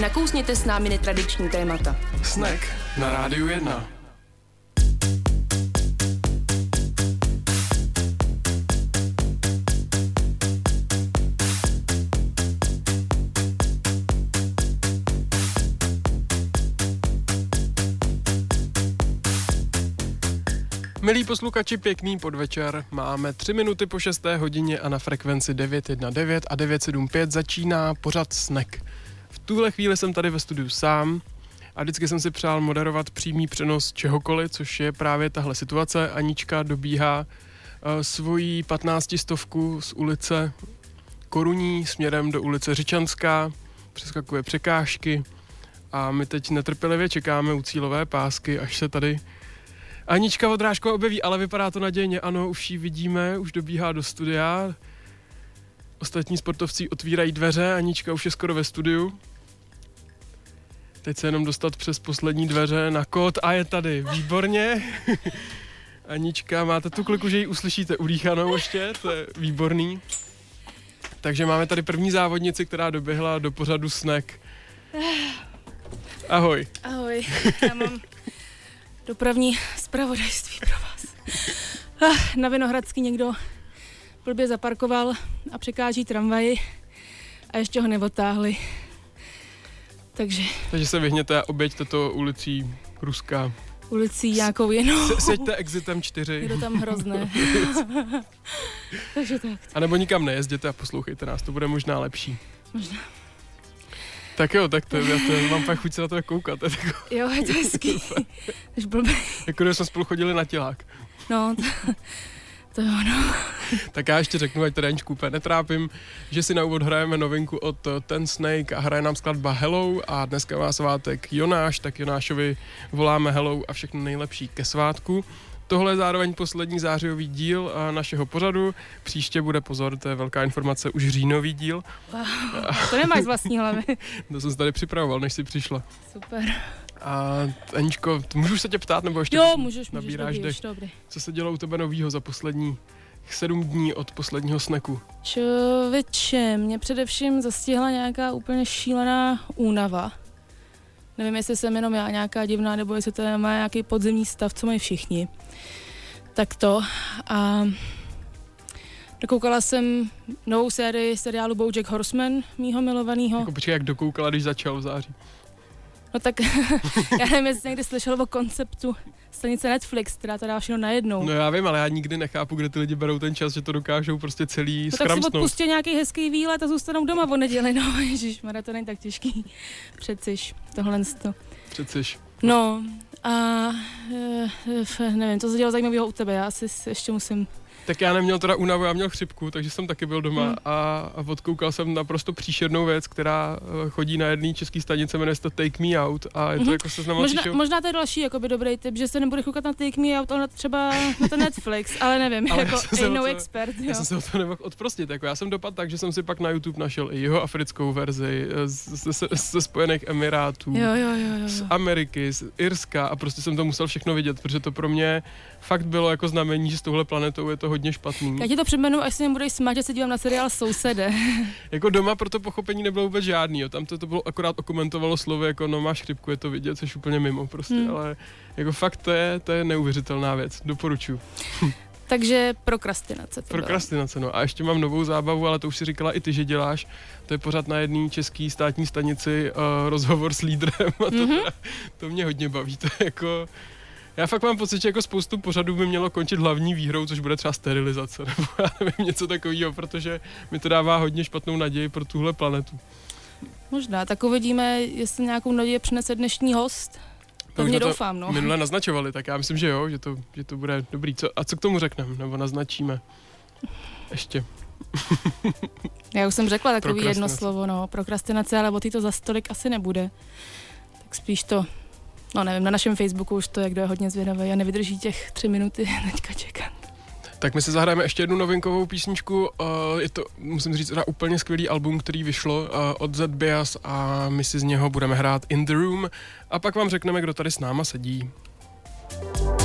Nakousněte s námi netradiční témata. Snack na Rádiu 1. Milí posluchači, pěkný podvečer. Máme 3 minuty po 6. hodině a na frekvenci 919 a 975 začíná pořad Snack. Tuhle chvíli jsem tady ve studiu sám a vždycky jsem si přál moderovat přímý přenos čehokoliv, což je právě tahle situace. Anička dobíhá svojí 15 stovku z ulice Koruní směrem do ulice Řičanská, přeskakuje překážky a my teď netrpělivě čekáme u cílové pásky, až se tady Anička Vodrážková objeví, ale vypadá to nadějně. Ano, už ji vidíme, už dobíhá do studia. Ostatní sportovci otvírají dveře, Anička už je skoro ve studiu. Teď se jenom dostat přes poslední dveře na kód a je tady. Výborně. Anička, máte tu kliku, že ji uslyšíte udýchanou ještě, to je výborný. Takže máme tady první závodnici, která doběhla do pořadu Snack. Ahoj. Ahoj, já mám dopravní zpravodajství pro vás. Ah, na Vinohradský někdo blbě zaparkoval a překáží tramvaji a ještě ho neotáhli. Takže Takže se vyhněte a oběďte to ulicí Ruská. ulicí nějakou jinou. Se, seďte exitem 4. Je to tam hrozné. Takže tak. A nebo nikam nejezděte a poslouchejte nás, to bude možná lepší. Možná. Tak jo, tak to, já to mám pak chuť se na to koukat. To jako, Jo, je to hezký. Až jako když jsme spolu chodili na tělák. No, to, to jo, no. Tak já ještě řeknu, ať tady Aničku úplně netrápím, že si na úvod hrajeme novinku od eh, Ten Snake a hraje nám skladba Hello a dneska má svátek Jonáš, tak Jonášovi voláme Hello a všechno nejlepší ke svátku. Tohle je zároveň poslední zářijový díl eh, našeho pořadu. Příště bude pozor, to je velká informace, už říjnový díl. Wow, to nemáš z vlastní hlavy. To jsem si tady připravoval, než jsi přišla. Super. A Aničko, můžu se tě ptát, nebo ještě Jo, můžeš, můžeš, nabíráš dobrý, dech? už, dobrý. Co se dělo u tebe novýho za poslední sedm dní od posledního sneku? Člověče, mě především zastihla nějaká úplně šílená únava. Nevím, jestli jsem jenom já nějaká divná, nebo jestli to má nějaký podzemní stav, co mají všichni. Tak to. A dokoukala jsem novou sérii seriálu BoJack Horseman, mýho milovaného. Jako počkej, jak dokoukala, když začal v září. No tak já nevím, jestli někdy slyšel o konceptu stanice Netflix, která to dá všechno najednou. No já vím, ale já nikdy nechápu, kde ty lidi berou ten čas, že to dokážou prostě celý No tak si odpustí nějaký hezký výlet a zůstanou doma o neděli. No, ježiš, to není tak těžký. Přeciš, tohle to. Přeciš. No, a e, nevím, co se dělo zajímavého u tebe, já asi ještě musím, Tak já neměl teda únavu, já měl chřipku, takže jsem taky byl doma Hmm. a, a odkoukal jsem naprosto příšernou věc, která eh, chodí na jedné české stanice, jmenuje se to Take Me Out a je to Mhm. jako seznamovací možná, show. možná to je další jakoby dobrý tip, že se nebude koukat na Take Me Out, ale třeba na ten Netflix, ale nevím, Ale jako já jsem no to- expert, jo. Já jsem se o to nemohl odprostit. Jako já jsem dopadl tak, že jsem si pak na YouTube našel i jeho africkou verzi eh, ze, ze, ze Spojených Emirátů, Jo, jo, jo, jo, z. Ameriky, z Irska a prostě jsem to musel všechno vidět, protože to pro mě fakt bylo jako znamení, že s touhle planetou je to hodně špatný. Já ti to připomenu, až se mi budeš smát, že se dívám na seriál Sousede. Jako doma pro to pochopení nebylo vůbec žádný, jo. tam to, to bylo akorát okomentovalo slovy jako no máš chřipku, je to vidět, což úplně mimo prostě, Hmm. ale jako fakt to je, to je neuvěřitelná věc, doporučuji. Takže prokrastinace. To. Prokrastinace, no. A ještě mám novou zábavu, ale to už si říkala i ty, že děláš. To je pořád na jedné české státní stanici uh, rozhovor s lídrem a to, Mhm. teda, to mě hodně baví. To je jako... Já fakt mám pocit, že jako spoustu pořadů by mělo končit hlavní výhrou, což bude třeba sterilizace, nebo já nevím, něco takového, protože mi to dává hodně špatnou naději pro tuhle planetu. Možná, tak uvidíme, jestli nějakou naději přinese dnešní host. To Pevně to doufám, no. Minule naznačovali, tak já myslím, že jo, že to, že to bude dobrý. Co, a co k tomu řekneme, nebo naznačíme? Ještě. Já už jsem řekla takový jedno slovo, no, prokrastinace, ale o to za stolik asi nebude. Tak spíš to, no nevím, na našem Facebooku už to, jak kdo je hodně zvědavý a nevydrží těch tři minuty teďka čekat. Tak my si zahrajeme ještě jednu novinkovou písničku. Uh, je to, musím říct, teda úplně skvělý album, který vyšlo uh, od Z Bias a my si z něho budeme hrát In the Room a pak vám řekneme, kdo tady s náma sedí. No,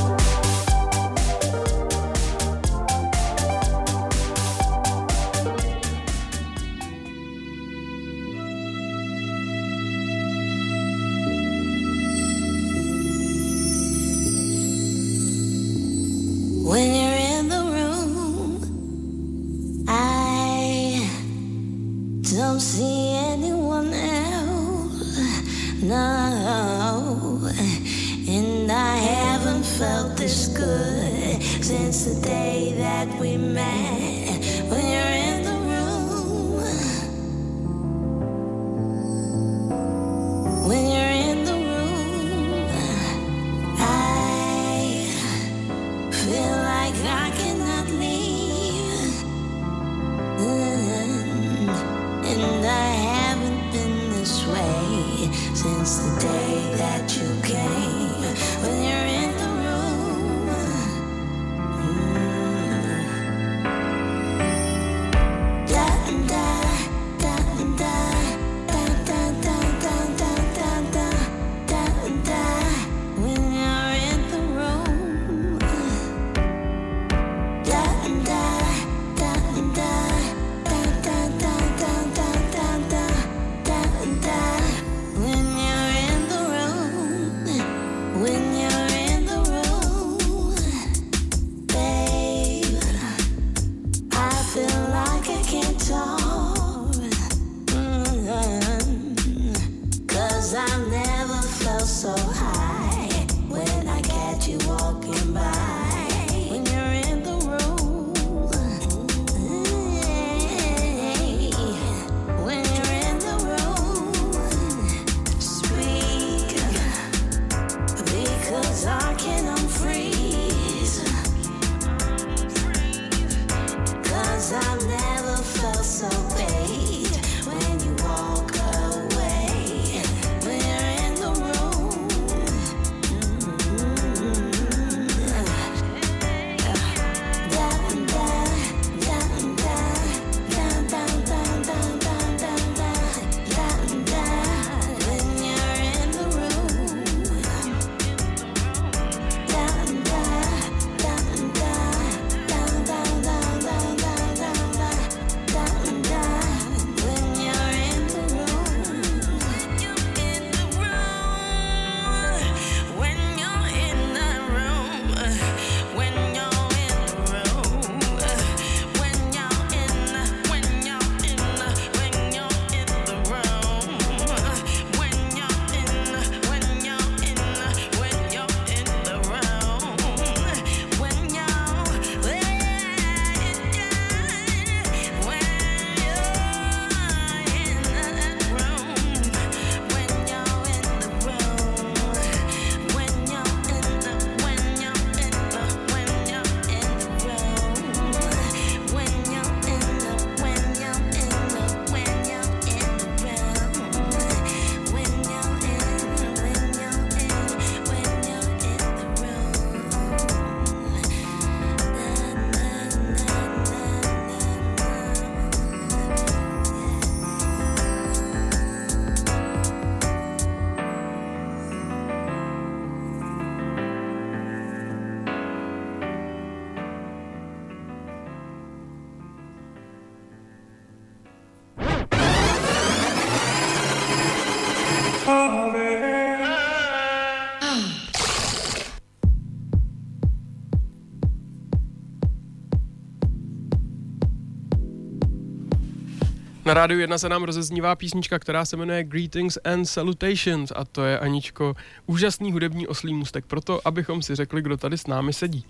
Na rádiu 1 se nám rozeznívá písnička, která se jmenuje Greetings and Salutations a to je, Aničko, úžasný hudební oslý můstek proto, abychom si řekli, kdo tady s námi sedí.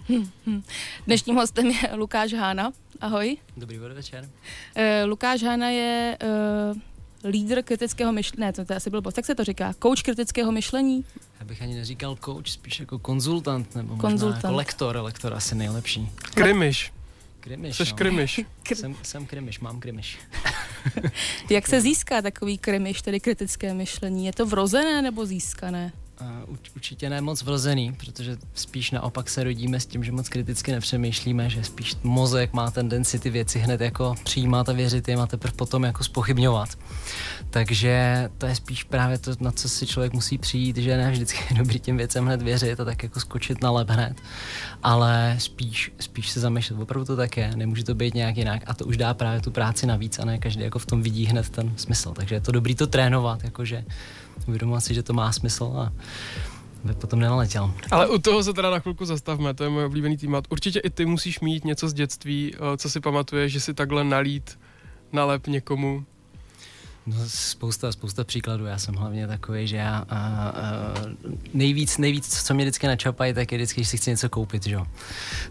Dnešním hostem je Lukáš Hána. Ahoj. Dobrý večer. Uh, Lukáš Hána je uh, lídr kritického myšlení, ne, to, to asi byl tak se to říká, coach kritického myšlení. Já bych ani neříkal coach, spíš jako konzultant, nebo možná Konzultant. jako lektor, lektor asi nejlepší. Krimiš. Krimiš, Seš no. krimiš. Jsem, jsem krimiš, mám krimiš. Jak se získá takový krimiš, tedy kritické myšlení? Je to vrozené nebo získané? Uh, určitě ne moc vrozený, protože spíš naopak se rodíme s tím, že moc kriticky nepřemýšlíme, že spíš mozek má tendenci ty věci hned jako přijímat a věřit jim a teprve potom jako spochybňovat. Takže to je spíš právě to, na co si člověk musí přijít, že ne vždycky je dobrý těm věcem hned věřit a tak jako skočit na lep hned, ale spíš, spíš se zamýšlet, opravdu to tak je, nemůže to být nějak jinak a to už dá právě tu práci navíc a ne každý jako v tom vidí hned ten smysl, takže je to dobrý to trénovat, jakože uvědomovat si, že to má smysl a by potom nenaletěl. Ale u toho se teda na chvilku zastavme, to je můj oblíbený témat. Určitě i ty musíš mít něco z dětství, eh, co si pamatuješ, že si takhle nalít, nalep někomu. No, spousta, spousta příkladů. Já jsem hlavně takový, že já a, a, nejvíc, nejvíc, co mě vždycky načapají, tak je vždycky, když si chci něco koupit, že.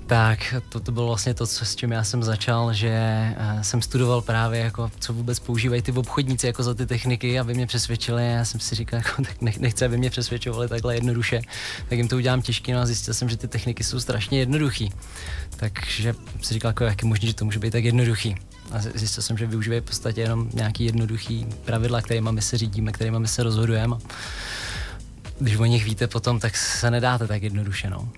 Tak to, to bylo vlastně to, co, s čím já jsem začal, že jsem studoval právě, jako, co vůbec používají ty obchodníci jako za ty techniky, aby mě přesvědčili. Já jsem si říkal, jako, tak nech, nechci, aby mě přesvědčovali takhle jednoduše, tak jim to udělám těžký, no a zjistil jsem, že ty techniky jsou strašně jednoduchý. Takže si říkal, jako, jak je možné, že to může být tak jednoduchý a zjistil jsem, že využívají v podstatě jenom nějaký jednoduchý pravidla, kterými my se řídíme, kterými my se rozhodujeme. Když o nich víte potom, tak se nedáte tak jednoduše, no.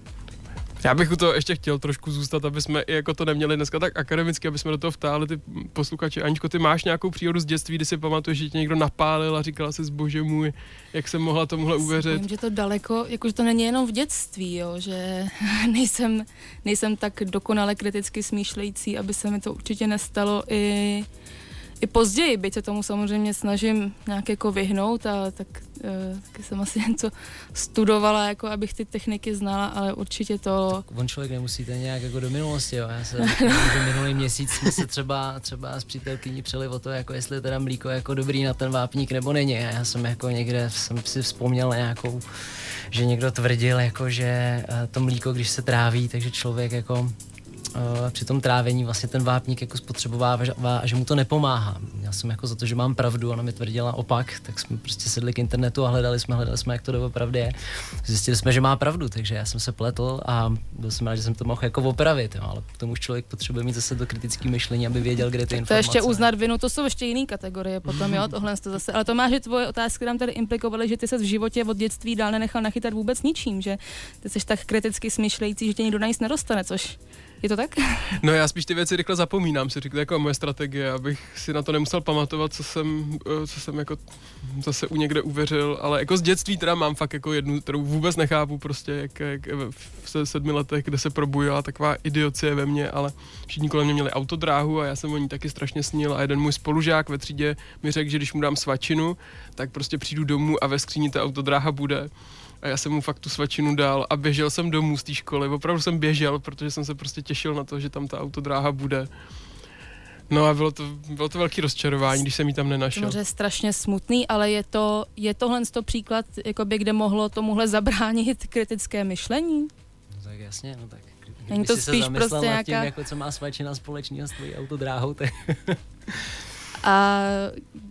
Já bych u toho ještě chtěl trošku zůstat, aby jsme i jako to neměli dneska tak akademicky, aby jsme do toho vtáhli ty posluchači. Aničko, ty máš nějakou příhodu z dětství, kdy si pamatuješ, že tě někdo napálil a říkala si, bože můj, jak jsem mohla tomuhle uvěřit. Vím, že to daleko, jakože to není jenom v dětství, jo, že nejsem, nejsem tak dokonale kriticky smýšlející, aby se mi to určitě nestalo i i později, byť se tomu samozřejmě snažím nějak jako vyhnout a tak uh, taky jsem asi něco studovala, jako abych ty techniky znala, ale určitě to... Tak on člověk nemusíte nějak jako do minulosti, jo. Já se že minulý měsíc jsme se třeba, třeba s přítelkyní přeli o to, jako jestli teda mlíko je jako dobrý na ten vápník nebo není. A já jsem jako někde, jsem si vzpomněl nějakou, že někdo tvrdil, jako že eh, to mlíko, když se tráví, takže člověk jako při tom trávení vlastně ten vápník jako spotřebovává a že mu to nepomáhá. Já jsem jako za to, že mám pravdu, ona mi tvrdila opak, tak jsme prostě sedli k internetu a hledali jsme, hledali jsme, jak to doopravdy je. Zjistili jsme, že má pravdu, takže já jsem se pletl a byl jsem rád, že jsem to mohl jako opravit, jo, ale k tomu už člověk potřebuje mít zase to kritické myšlení, aby věděl, kde ty informace. To ještě uznat vinu, to jsou ještě jiné kategorie potom, jo, tohle to zase. Ale to má, že tvoje otázky tam tady implikovaly, že ty se v životě od dětství dál nenechal nachytat vůbec ničím, že ty jsi tak kriticky smýšlející, že tě nikdo na nic nedostane, což je to tak? No já spíš ty věci rychle zapomínám, si říkám, jako moje strategie, abych si na to nemusel pamatovat, co jsem, eh, co jsem jako zase u někde uvěřil, ale jako z dětství teda mám fakt jako jednu, kterou vůbec nechápu prostě, jak, jak v sedmi letech, kde se probujila taková idiocie ve mně, ale všichni kolem mě měli autodráhu a já jsem o ní taky strašně snil a jeden můj spolužák ve třídě mi řekl, že když mu dám svačinu, tak prostě přijdu domů a ve skříni ta autodráha bude a já jsem mu fakt tu svačinu dal a běžel jsem domů z té školy. Opravdu jsem běžel, protože jsem se prostě těšil na to, že tam ta autodráha bude. No a bylo to, bylo to velký rozčarování, když jsem ji tam nenašel. To je strašně smutný, ale je to, je tohle to příklad, jakoby, kde mohlo tomuhle zabránit kritické myšlení? No tak jasně, no tak. Není to spíš prostě nějaká... tím, jako co má svačina společného s tvojí autodráhou, tak... A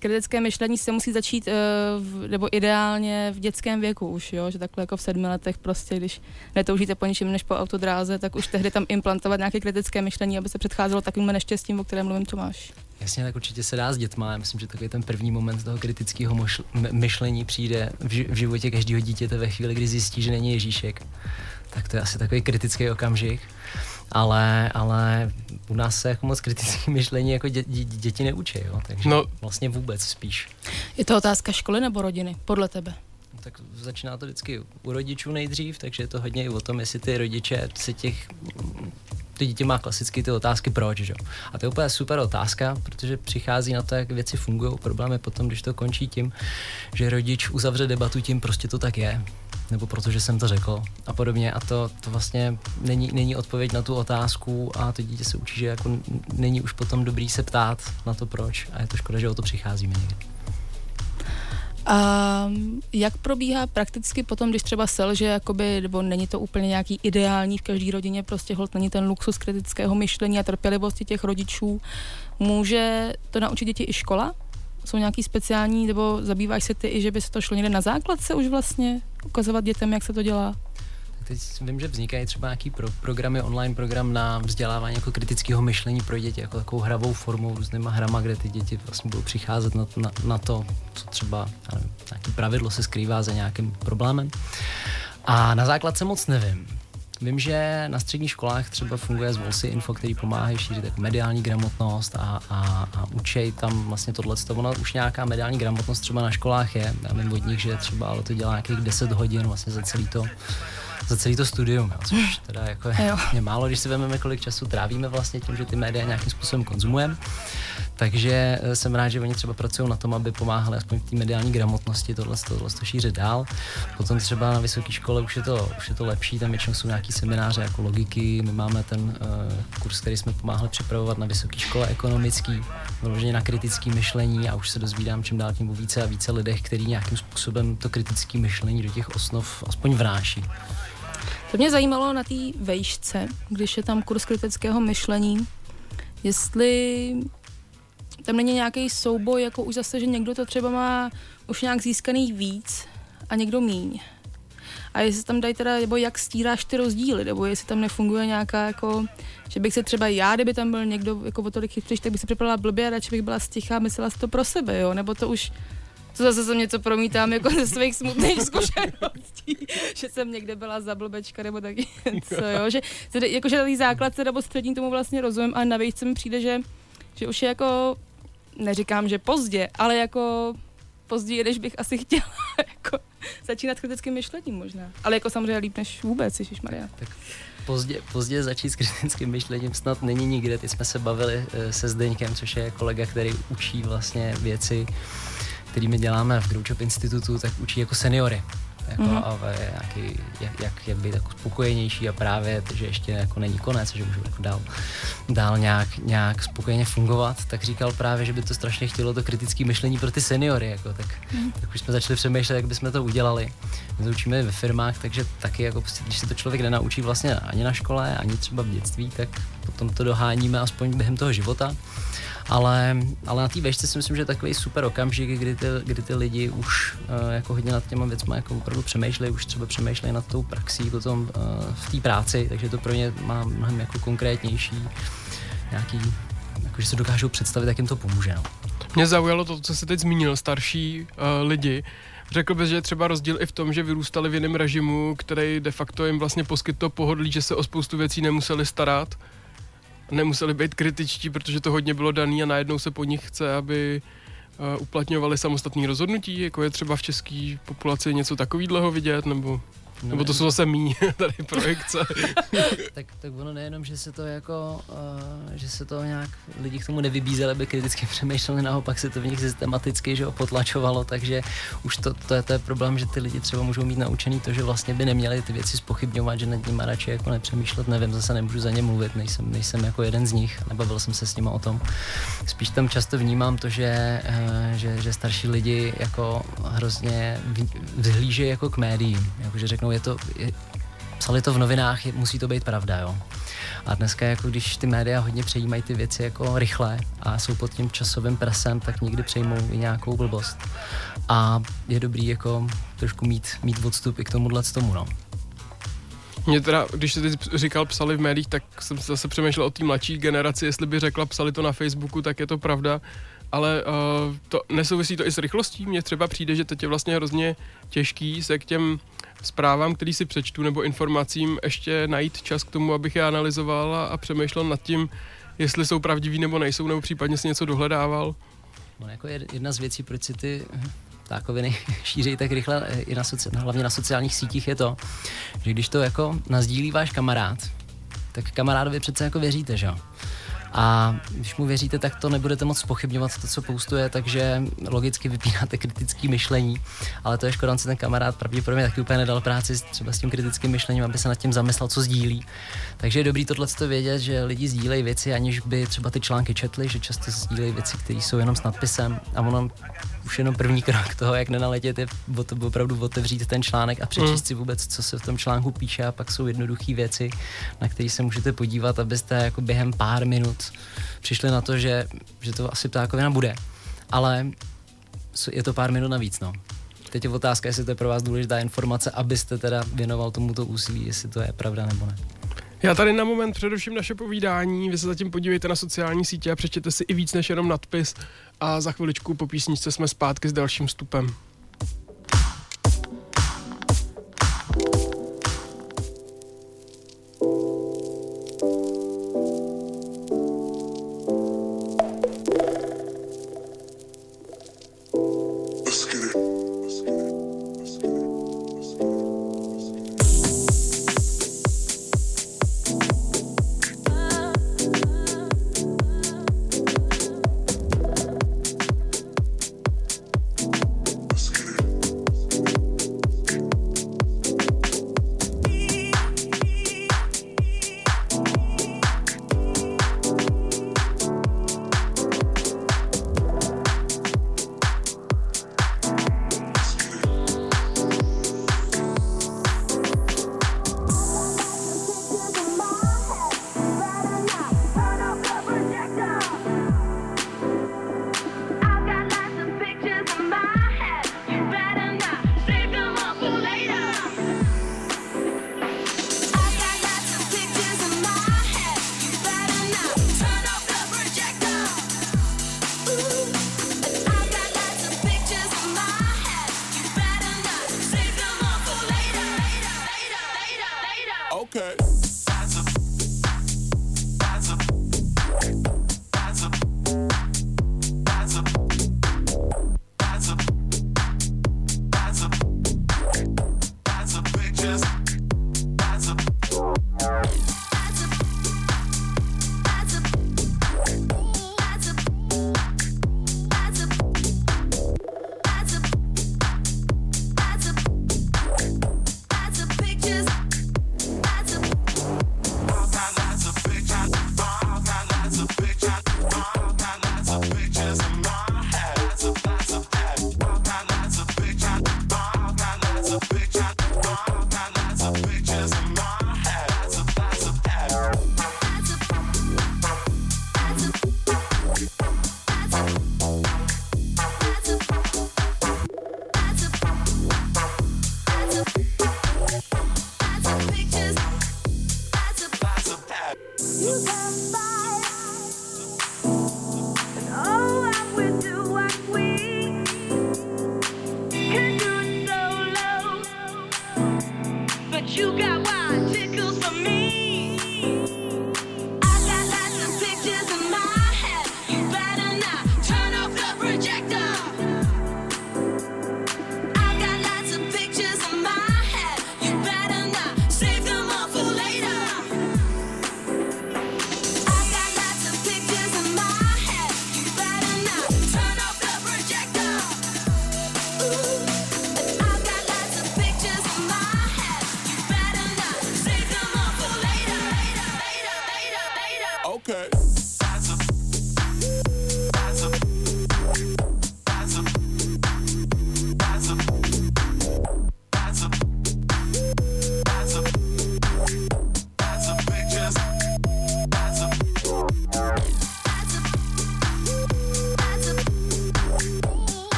kritické myšlení se musí začít, uh, nebo ideálně v dětském věku už, jo? že takhle jako v sedmi letech prostě, když netoužíte po ničem než po autodráze, tak už tehdy tam implantovat nějaké kritické myšlení, aby se předcházelo takovým neštěstím, o kterém mluvím Tomáš. Jasně, tak určitě se dá s dětma. Já myslím, že takový ten první moment toho kritického myšlení přijde v, životě každého dítěte ve chvíli, kdy zjistí, že není Ježíšek. Tak to je asi takový kritický okamžik ale, ale u nás se jako moc kritické myšlení jako dě, dě, děti neučí, jo? takže no. vlastně vůbec spíš. Je to otázka školy nebo rodiny, podle tebe? No, tak začíná to vždycky u rodičů nejdřív, takže je to hodně i o tom, jestli ty rodiče si těch ty dítě má klasicky ty otázky proč, že? A to je úplně super otázka, protože přichází na to, jak věci fungují. Problém je potom, když to končí tím, že rodič uzavře debatu tím, prostě to tak je nebo protože jsem to řekl a podobně. A to, to vlastně není, není odpověď na tu otázku a to dítě se učí, že jako není už potom dobrý se ptát na to proč a je to škoda, že o to přicházíme někdy. A jak probíhá prakticky potom, když třeba selže, jakoby, nebo není to úplně nějaký ideální v každé rodině, prostě hold není ten luxus kritického myšlení a trpělivosti těch rodičů, může to naučit děti i škola? Jsou nějaký speciální, nebo zabýváš se ty i, že by se to šlo někde na základce už vlastně? Ukazovat dětem, jak se to dělá? Teď vím, že vznikají třeba nějaký pro, programy, online program na vzdělávání jako kritického myšlení pro děti, jako takovou hravou formou, různýma hrama, kde ty děti vlastně budou přicházet na, na, na to, co třeba, nevím, nějaký pravidlo se skrývá za nějakým problémem. A na základce moc nevím. Vím, že na středních školách třeba funguje z Volsi Info, který pomáhá šířit jako mediální gramotnost a, a, a učej tam vlastně tohle. Ono už nějaká mediální gramotnost třeba na školách je. Já vím od nich, že třeba ale to dělá nějakých 10 hodin vlastně za celý to za celý to studium, jo, což teda jako je, je málo, když si vezmeme, kolik času trávíme vlastně tím, že ty média nějakým způsobem konzumujeme. Takže eh, jsem rád, že oni třeba pracují na tom, aby pomáhali aspoň v té mediální gramotnosti tohle, tohle to šířit dál. Potom třeba na vysoké škole už je, to, už je to lepší, tam většinou jsou nějaký semináře jako logiky, my máme ten uh, kurz, který jsme pomáhali připravovat na vysoké škole ekonomický, vyloženě na kritické myšlení a už se dozvídám čím dál tím více a více lidech, který nějakým způsobem to kritické myšlení do těch osnov aspoň vnáší. To mě zajímalo na té vejšce, když je tam kurz kritického myšlení, jestli tam není nějaký souboj, jako už zase, že někdo to třeba má už nějak získaný víc a někdo míň. A jestli tam dají teda, nebo jak stíráš ty rozdíly, nebo jestli tam nefunguje nějaká jako, že bych se třeba já, kdyby tam byl někdo jako o tolik chytřejší, tak bych se připravila blbě a radši bych byla stichá a myslela si to pro sebe, jo, nebo to už to zase jsem něco promítám jako ze svých smutných zkušeností, že jsem někde byla za blbečka nebo taky něco, jo, že, jakože tady základce nebo střední tomu vlastně rozumím a na mi přijde, že, že už je jako neříkám, že pozdě, ale jako později, než bych asi chtěla jako začínat kritickým myšlením možná. Ale jako samozřejmě líp než vůbec, Ježíš Maria. Tak pozdě, pozdě začít s kritickým myšlením snad není nikde. Ty jsme se bavili eh, se Zdeňkem, což je kolega, který učí vlastně věci, kterými děláme v Grouchop institutu, tak učí jako seniory jako mm-hmm. a nějaký, jak, jak, jak, být jako spokojenější a právě, že ještě jako není konec, že můžu jako dál, dál nějak, nějak spokojeně fungovat, tak říkal právě, že by to strašně chtělo to kritické myšlení pro ty seniory, jako, tak, mm-hmm. tak už jsme začali přemýšlet, jak bychom to udělali. My to učíme ve firmách, takže taky, jako, prostě, když se to člověk nenaučí vlastně ani na škole, ani třeba v dětství, tak potom to doháníme aspoň během toho života. Ale, ale na té vešce si myslím, že je takový super okamžik, kdy ty, kdy ty lidi už uh, jako hodně nad těma věcmi jako opravdu přemýšlejí, už třeba přemýšlejí nad tou praxí potom uh, v té práci, takže to pro ně má mnohem jako konkrétnější nějaký, jako, že se dokážou představit, jak jim to pomůže. No. Mě zaujalo to, co jsi teď zmínil, starší uh, lidi. Řekl bych, že je třeba rozdíl i v tom, že vyrůstali v jiném režimu, který de facto jim vlastně poskytl pohodlí, že se o spoustu věcí nemuseli starat nemuseli být kritičtí, protože to hodně bylo daný a najednou se po nich chce, aby uh, uplatňovali samostatné rozhodnutí, jako je třeba v české populaci něco takového vidět, nebo No, Nebo to jsou zase mý tady projekce. tak, tak ono nejenom, že se to jako, uh, že se to nějak lidi k tomu nevybízeli, aby kriticky přemýšleli, naopak se to v nich systematicky že potlačovalo, takže už to, to, je, to je problém, že ty lidi třeba můžou mít naučený to, že vlastně by neměli ty věci spochybňovat, že nad nimi radši jako nepřemýšlet, nevím, zase nemůžu za ně mluvit, nejsem, nejsem jako jeden z nich, nebavil jsem se s nimi o tom. Spíš tam často vnímám to, že, uh, že, že starší lidi jako hrozně vzhlížejí jako k médiím, jako že řeknou, řeknou, je to, je, psali to v novinách, je, musí to být pravda, jo. A dneska, jako když ty média hodně přejímají ty věci jako rychle a jsou pod tím časovým presem, tak někdy přejmou i nějakou blbost. A je dobrý jako trošku mít, mít odstup i k tomuhle tomu, no. Mě teda, když jsi teď říkal psali v médiích, tak jsem se zase přemýšlel o té mladší generaci, jestli by řekla psali to na Facebooku, tak je to pravda ale uh, to nesouvisí to i s rychlostí. Mně třeba přijde, že teď je vlastně hrozně těžký se k těm zprávám, který si přečtu, nebo informacím ještě najít čas k tomu, abych je analyzoval a, a přemýšlel nad tím, jestli jsou pravdiví nebo nejsou, nebo případně si něco dohledával. No, jako jedna z věcí, proč si ty tákoviny šíří tak rychle eh, i na soci- hlavně na sociálních sítích je to, že když to jako nazdílí váš kamarád, tak kamarádovi přece jako věříte, že jo? A když mu věříte, tak to nebudete moc pochybňovat to, co postuje, takže logicky vypínáte kritické myšlení, ale to je škoda, on si ten kamarád pravděpodobně taky úplně nedal práci třeba s tím kritickým myšlením, aby se nad tím zamyslel, co sdílí. Takže je dobrý tohle vědět, že lidi sdílejí věci, aniž by třeba ty články četli, že často sdílejí věci, které jsou jenom s nadpisem a ono už jenom první krok toho, jak nenaletět, je opravdu otevřít ten článek a přečíst mm. si vůbec, co se v tom článku píše a pak jsou jednoduché věci, na které se můžete podívat, abyste jako během pár minut přišli na to, že, že to asi ptákovina bude. Ale je to pár minut navíc, no. Teď je otázka, jestli to je pro vás důležitá informace, abyste teda věnoval tomuto úsilí, jestli to je pravda nebo ne. Já tady na moment především naše povídání, vy se zatím podívejte na sociální sítě a přečtěte si i víc než jenom nadpis a za chviličku po písničce jsme zpátky s dalším vstupem.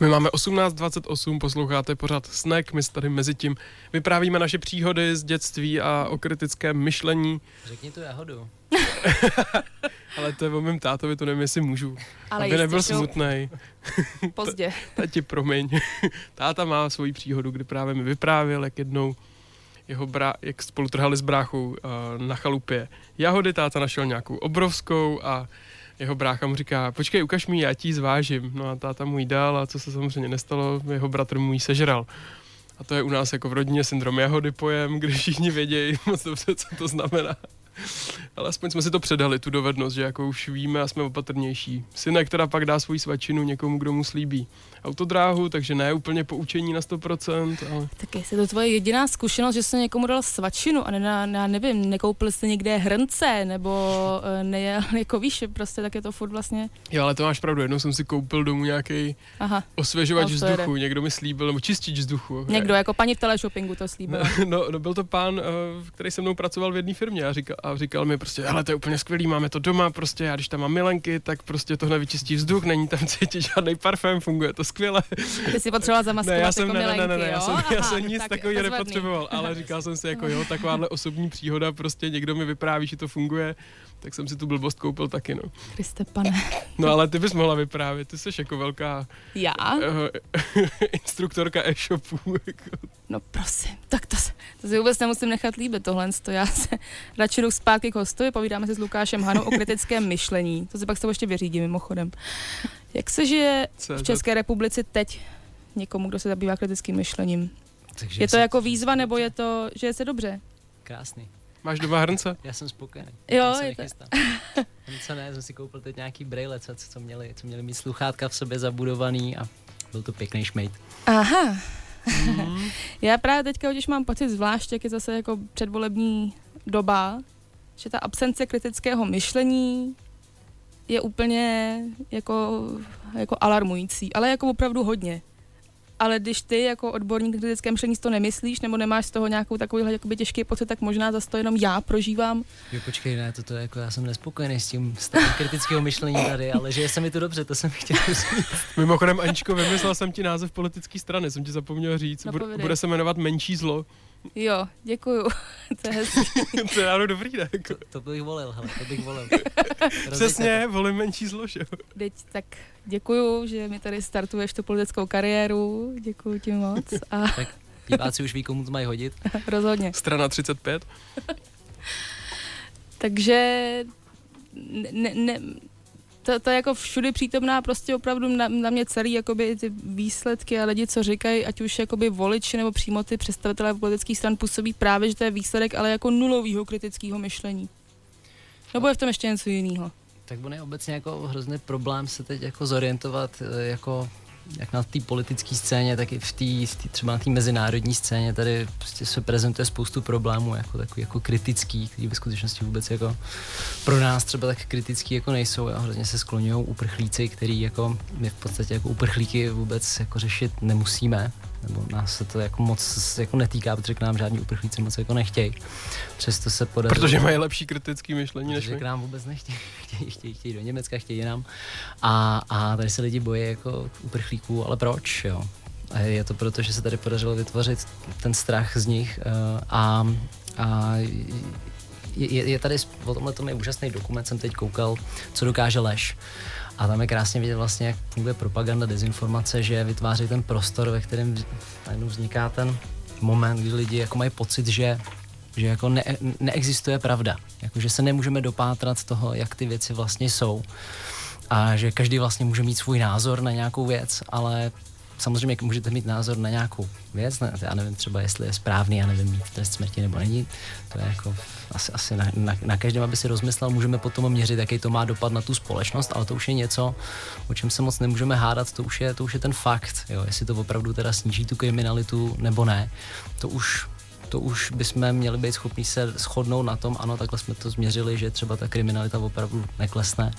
My máme 18.28, posloucháte pořád Snack, my se tady mezi tím vyprávíme naše příhody z dětství a o kritickém myšlení, Řekni tu jahodu. ale to je o mém tátovi, to nevím, jestli můžu. Ale Aby jistě, nebyl jo. smutný. Pozdě. Tati, promiň. Táta má svoji příhodu, kdy právě mi vyprávěl, jak jednou jeho brá, jak spolu trhali s bráchou uh, na chalupě jahody, táta našel nějakou obrovskou a jeho brácha mu říká, počkej, ukaž mi, já ti zvážím. No a táta mu ji dal a co se samozřejmě nestalo, jeho bratr mu ji sežral. A to je u nás jako v rodině syndrom jahody pojem, když všichni vědějí moc dobře, co to znamená. Ale aspoň jsme si to předali, tu dovednost, že jako už víme a jsme opatrnější. Synek teda pak dá svoji svačinu někomu, kdo mu slíbí autodráhu, takže ne úplně poučení na 100%, ale Tak jestli to tvoje jediná zkušenost, že jsi někomu dal svačinu a ne, já nevím, nekoupil jsi někde hrnce, nebo eh, ne, jako víš, prostě tak je to furt vlastně, jo, ale to máš pravdu, jednou jsem si koupil domů nějaký osvěžovač No, vzduchu, jede. někdo mi slíbil, nebo čistič vzduchu. někdo jako paní v teleshoppingu to slíbila. No, no, no, byl to pán, eh, který se mnou pracoval v jedné firmě a říkal, a říkal mi, prostě ale to je úplně skvělý, máme to doma, prostě já když tam mám milenky, tak prostě tohle vyčistí vzduch, není tam cítit žádný parfém, funguje to skvěle. Ty si potřeboval zamaskovat Ne, já jsem, jako ne, ne, ne, milenky, ne, já jo? jsem, já Aha, jsem nic tak takového nepotřeboval, ale říkal jsem si jako jo, takováhle osobní příhoda, prostě někdo mi vypráví, že to funguje, tak jsem si tu blbost koupil taky, no. Kriste pane. No ale ty bys mohla vyprávět, ty jsi jako velká Já? uh, instruktorka e-shopů. Jako. No prosím, tak si vůbec nemusím nechat líbit tohle. To já se radši jdu zpátky k hostovi, povídáme si s Lukášem Hanou o kritickém myšlení. To si pak s tebou ještě vyřídím mimochodem. Jak se žije v. České republice teď někomu, kdo se zabývá kritickým myšlením? Takže Je to se- jako výzva, nebo je to, že je se dobře? Krásný. Máš doma hrnce? Já jsem spokojený. Jo, se je to-. Něco ne, jsem si koupil teď nějaký brejle, co, co, měli, co měli mít sluchátka v sobě zabudovaný a byl to pěkný šmejt. Aha. Mhm. Já právě teďka, když mám pocit zvlášť, jak je zase jako předvolební doba, že ta absence kritického myšlení je úplně jako, jako alarmující, ale jako opravdu hodně. Ale když ty jako odborník na kritické myšlení si to nemyslíš, nebo nemáš z toho nějakou takovýhle jakoby těžký pocit, tak možná zase to jenom já prožívám. Jo, počkej, ne, toto je jako, já jsem nespokojený s tím stavem kritického myšlení tady, ale že se mi to dobře, to jsem chtěl říct. Mimochodem, Aničko, vymyslel jsem ti název politické strany, jsem ti zapomněl říct. No, Bude, bude se jmenovat Menší zlo. Jo, děkuju. to je hezký. to je ano dobrý, ne? Jako. To, to bych volil, hele, to bych volil. Přesně, volím menší zlo, že jo? Teď tak děkuju, že mi tady startuješ tu politickou kariéru. Děkuju ti moc. A Diváci už ví, komu to mají hodit. rozhodně. Strana 35. Takže ne, ne, to je jako všude přítomná prostě opravdu na, na mě celý jakoby ty výsledky a lidi, co říkají, ať už jakoby voliči nebo přímo ty představitelé politických stran působí právě, že to je výsledek, ale jako nulového kritického myšlení. Nebo je v tom ještě něco jiného? Tak je obecně jako hrozný problém se teď jako zorientovat eh, jako jak na té politické scéně, tak i v tý, třeba na té mezinárodní scéně tady prostě se prezentuje spoustu problémů jako takový jako kritický, který ve skutečnosti vůbec jako pro nás třeba tak kritický jako nejsou. A hrozně se skloňují uprchlíci, který jako my v podstatě jako uprchlíky vůbec jako řešit nemusíme, nebo nás se to jako moc jako netýká, protože k nám žádní uprchlíci moc jako nechtějí. Přesto se podařilo... Protože mají lepší kritický myšlení než my. k nám vůbec nechtějí, chtějí, chtějí, chtějí do Německa, chtějí nám. A, a tady se lidi bojí jako uprchlíků, ale proč, jo? A je to proto, že se tady podařilo vytvořit ten strach z nich uh, a, a je, je, je tady, o tomhle tom je úžasný dokument, jsem teď koukal, co dokáže lež. A tam je krásně vidět vlastně, jak funguje propaganda, dezinformace, že vytváří ten prostor, ve kterém najednou vzniká ten moment, kdy lidi jako mají pocit, že že jako ne, neexistuje pravda, jako že se nemůžeme dopátrat toho, jak ty věci vlastně jsou. A že každý vlastně může mít svůj názor na nějakou věc, ale samozřejmě můžete mít názor na nějakou věc, ne, já nevím třeba, jestli je správný, já nevím, mít trest smrti nebo není, to je jako asi, asi na, na, na každém, aby si rozmyslel, můžeme potom měřit, jaký to má dopad na tu společnost, ale to už je něco, o čem se moc nemůžeme hádat, to už je, to už je ten fakt, jo, jestli to opravdu teda sníží tu kriminalitu nebo ne, to už to už bychom měli být schopni se shodnout na tom, ano, takhle jsme to změřili, že třeba ta kriminalita opravdu neklesne.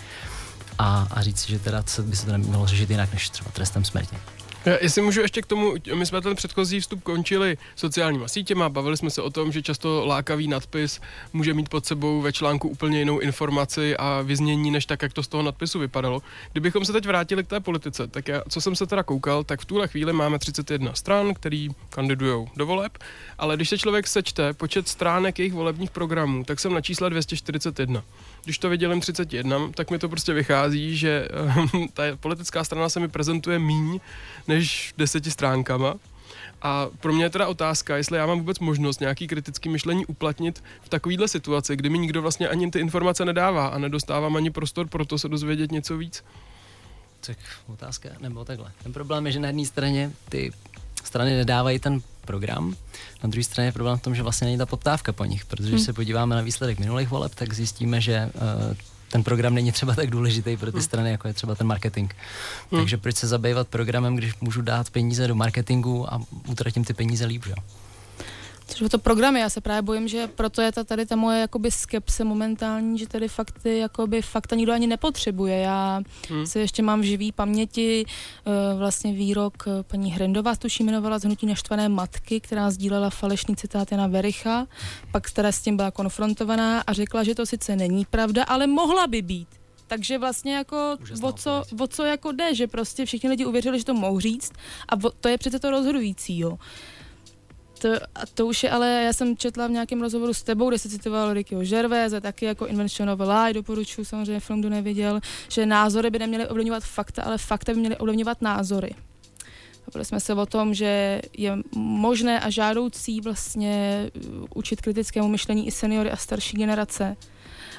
A, a říct si, že teda by se to nemělo řešit jinak než třeba trestem smrti. Já, Jestli můžu ještě k tomu, my jsme ten předchozí vstup končili sociálníma sítěma, bavili jsme se o tom, že často lákavý nadpis může mít pod sebou ve článku úplně jinou informaci a vyznění, než tak, jak to z toho nadpisu vypadalo. Kdybychom se teď vrátili k té politice, tak já, co jsem se teda koukal, tak v tuhle chvíli máme 31 stran, který kandidují do voleb, ale když se člověk sečte počet stránek jejich volebních programů, tak jsem na čísle 241. Když to vydělím 31, tak mi to prostě vychází, že eh, ta politická strana se mi prezentuje míň než deseti stránkama. A pro mě je teda otázka, jestli já mám vůbec možnost nějaký kritický myšlení uplatnit v takovéhle situaci, kdy mi nikdo vlastně ani ty informace nedává a nedostávám ani prostor pro to se dozvědět něco víc. Tak otázka, nebo takhle. Ten problém je, že na jedné straně ty strany nedávají ten program, na druhé straně je problém v tom, že vlastně není ta poptávka po nich, protože když se podíváme na výsledek minulých voleb, tak zjistíme, že uh, ten program není třeba tak důležitý pro ty strany, jako je třeba ten marketing. Takže proč se zabývat programem, když můžu dát peníze do marketingu a utratím ty peníze líp, že? Což to programy, já se právě bojím, že proto je ta tady ta moje jakoby skepse momentální, že tady fakty, jakoby fakta nikdo ani nepotřebuje. Já Hmm. si ještě mám v živý paměti eh, vlastně výrok eh, paní Hrendová, tuším jmenovala z Hnutí naštvané matky, která sdílela falešný citát Jana Vericha, pak teda s tím byla konfrontovaná a řekla, že to sice není pravda, ale mohla by být. Takže vlastně jako o co, o co jako jde, že prostě všichni lidi uvěřili, že to mohou říct a to je přece to rozhodující, jo. To, a to už je, ale já jsem četla v nějakém rozhovoru s tebou, kde se citoval Rickyho Gervaise, taky jako Invention of Lie, doporučuji samozřejmě film, kdo neviděl, že názory by neměly ovlivňovat fakta, ale fakta by měly ovlivňovat názory. Bavili jsme se o tom, že je možné a žádoucí vlastně uh, učit kritickému myšlení i seniory a starší generace.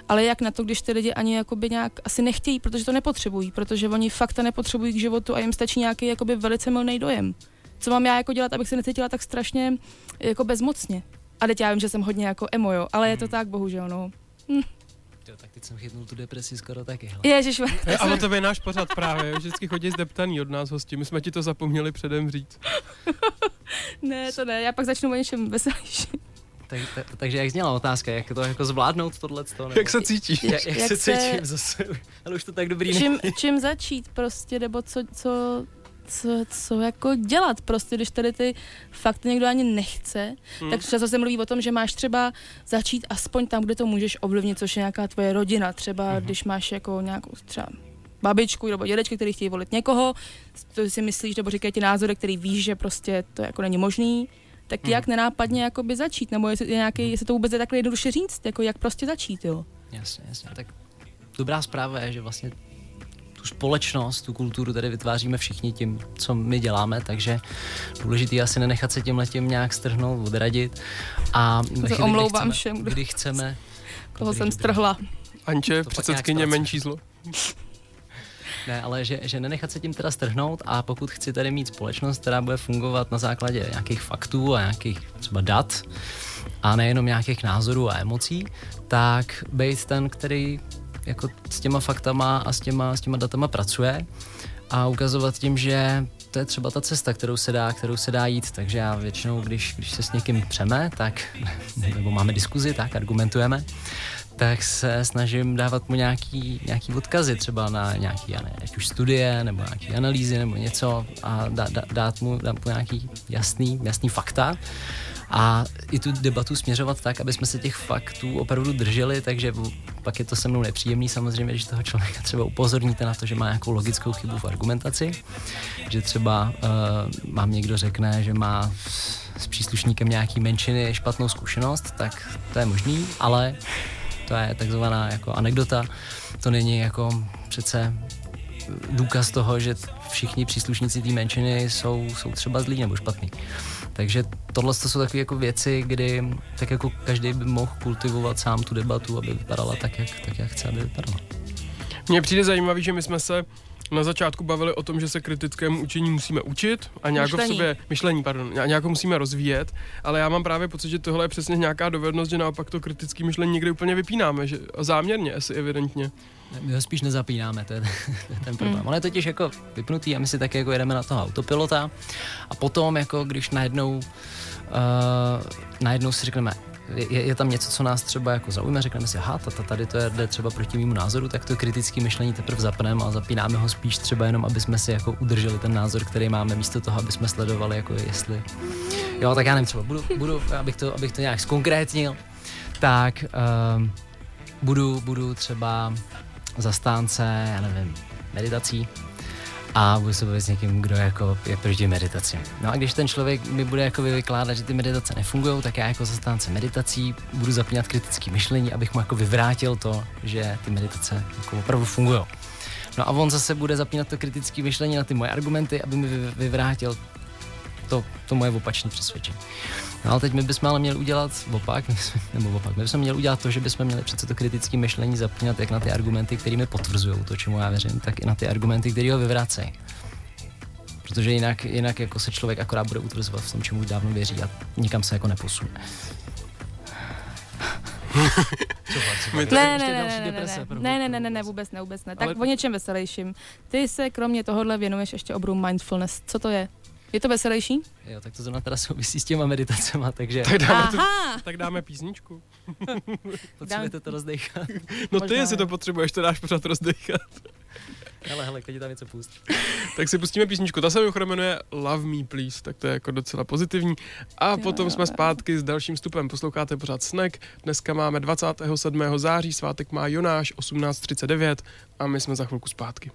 Ale jak na to, když ty lidi ani jakoby nějak asi nechtějí, protože to nepotřebují, protože oni fakta nepotřebují k životu a jim stačí nějaký jakoby velice milný dojem. Co mám já jako dělat, abych se necítila tak strašně jako bezmocně. A teď já vím, že jsem hodně jako emo, jo, ale je to tak, bohužel, no. Jo, tak teď jsem chytnul tu depresi skoro taky. Hele. Ježiš, Hej, A o tebe je náš pořad právě, vždycky chodí zdeptaný od nás hosti. My jsme ti to zapomněli předem říct. ne, to ne, já pak začnu o něčem veselější. Tak, tak, takže jak zněla otázka, jak to jako zvládnout tohle? Jak se cítíš? jak, jak, jak se se- cítím zase? Ale už to tak dobrý čím, čím začít prostě, nebo co, co, co, co jako dělat prostě, když tady ty fakty někdo ani nechce, Hmm. hmm. tak často se mluví o tom, že máš třeba začít aspoň tam, kde to můžeš ovlivnit, což je nějaká tvoje rodina, třeba hmm. když máš jako nějakou třeba babičku nebo dědečky, který chtějí volit někoho, to si myslíš, nebo říkají ti názory, který víš, že prostě to jako není možný, tak Mhm. jak nenápadně jakoby začít, nebo jestli, je nějaký, jestli to vůbec je takhle jednoduše říct, jako jak prostě začít, jo. Jasně, jasně. Tak dobrá zpráva je, že vlastně tu společnost, tu kulturu tady vytváříme všichni tím, co my děláme, takže důležitý je asi nenechat se tím letím nějak strhnout, odradit. A chvíli, kdy omlouvám chceme, všem, kdy chceme... Koho jsem strhla. Anče, předsedkyně menší zlo. Ne, ale že, že nenechat se tím teda strhnout a pokud chci tady mít společnost, která bude fungovat na základě nějakých faktů a nějakých třeba dat a nejenom nějakých názorů a emocí, tak být ten, který jako s těma faktama a s těma, s těma datama pracuje a ukazovat tím, že to je třeba ta cesta, kterou se dá, kterou se dá jít. Takže já většinou, když, když se s někým přeme, tak, nebo máme diskuzi, tak argumentujeme, tak se snažím dávat mu nějaký, nějaký odkazy, třeba na nějaký, ne, ať už studie, nebo nějaký analýzy, nebo něco a dá, dá, dát mu, dát mu nějaký jasný, jasný fakta a i tu debatu směřovat tak, aby jsme se těch faktů opravdu drželi, takže pak je to se mnou nepříjemný samozřejmě, když toho člověka třeba upozorníte na to, že má nějakou logickou chybu v argumentaci, že třeba uh, mám někdo řekne, že má s- s příslušníkem nějaký menšiny špatnou zkušenost, tak to je možný, ale to je takzvaná jako anekdota, to není jako přece důkaz toho, že všichni příslušníci té menšiny jsou, jsou třeba zlí nebo špatní. Takže tohle to jsou takové jako věci, kdy tak jako každý by mohl kultivovat sám tu debatu, aby vypadala tak, jak, tak, jak chce, aby vypadala. Mně přijde zajímavý, že my jsme se na začátku bavili o tom, že se kritickému učení musíme učit a nějak v Myšlení. sobě, myšlení, pardon, ně- nějak musíme rozvíjet, ale já mám právě pocit, že tohle je přesně nějaká dovednost, že naopak to kritické myšlení někdy úplně vypínáme, že záměrně asi evidentně. My ho spíš nezapínáme, to je, ten problém. On je totiž jako vypnutý a my si taky jako jedeme na toho autopilota a potom jako když najednou, uh, najednou si řekneme, je, je, tam něco, co nás třeba jako zaujme, řekneme si, aha, tata, tady to je jde třeba proti mému názoru, tak to kritické myšlení teprve zapneme a zapínáme ho spíš třeba jenom, aby jsme si jako udrželi ten názor, který máme, místo toho, aby jsme sledovali, jako jestli. Jo, tak já nevím, třeba budu, budu abych, to, abych to nějak zkonkrétnil, tak um, budu, budu třeba zastánce, já nevím, meditací a budu se bavit s někým, kdo jako je proti meditaci. No a když ten člověk mi bude jako vykládat, že ty meditace nefungují, tak já jako zastánce meditací budu zapínat kritické myšlení, abych mu jako vyvrátil to, že ty meditace jako opravdu fungují. No a on zase bude zapínat to kritické myšlení na ty moje argumenty, aby mi vy- vyvrátil to, to moje opačné přesvědčení. No ale teď my bychom ale měli udělat opak, nebo opak, my bychom měli udělat to, že bychom měli přece to kritické myšlení zapínat jak na ty argumenty, které mi potvrzují to, čemu já věřím, tak i na ty argumenty, které ho vyvracejí. Protože jinak, jinak jako se člověk akorát bude utvrzovat v tom, čemu už dávno věří a nikam se jako neposune. Ne, ne, ne, ne, ne, ne, ne, ne, ne, ne, promiň. ne, vůbec ne, vůbec ne. Tak Ale- o něčem veselějším. Ty se kromě tohohle věnuješ ještě obrou mindfulness. Co to je? Je to veselější? Jo, tak to zrovna teda souvisí s těma meditacema, takže Tak dáme, tu, tak dáme písničku. potřebujete to rozdechat. No ty, Možná jestli to potřebuješ, to dáš pořád rozdechat. hele, hele, když tam něco pust. Tak si pustíme písničku. Ta se mimochodem jmenuje Love Me Please, tak to je jako docela pozitivní. A Jo, potom jo, jsme jo. zpátky s dalším vstupem. Posloucháte pořád Snack. Dneska máme 27. září, svátek má Jonáš 18.39 a my jsme za chvilku zpátky.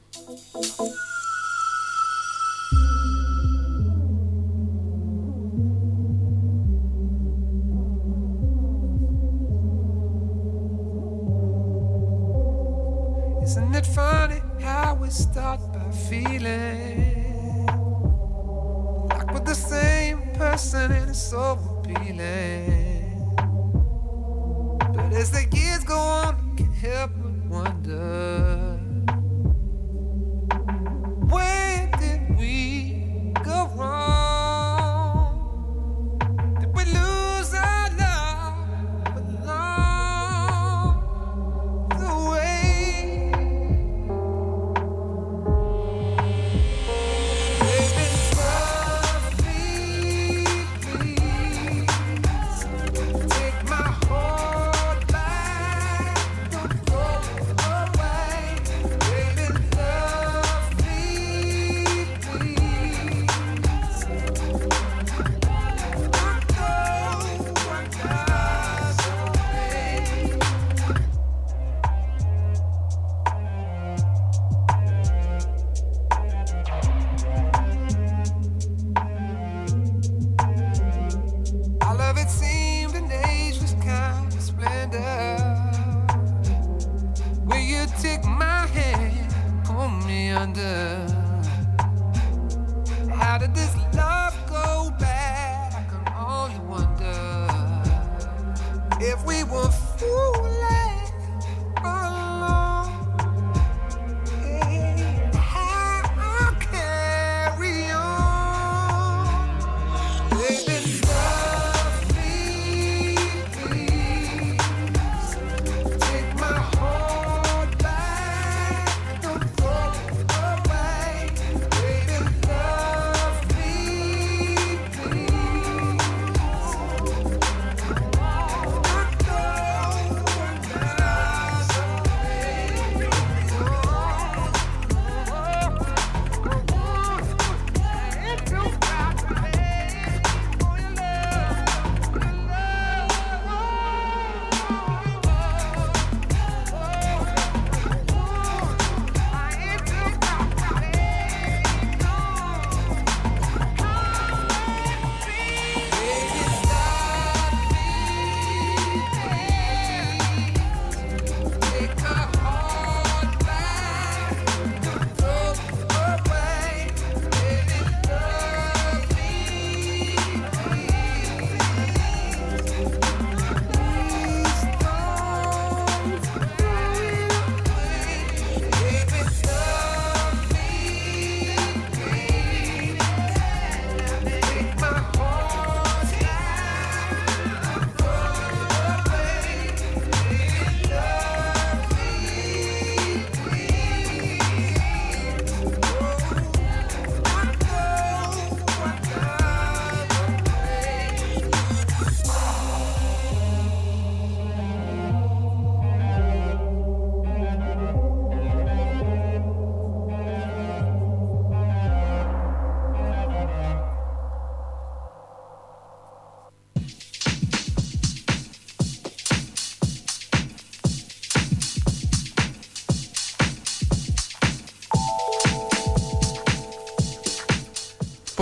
Isn't it funny how we start by feeling like we're the same person and it's so appealing? But as the years go on, I can't help but wonder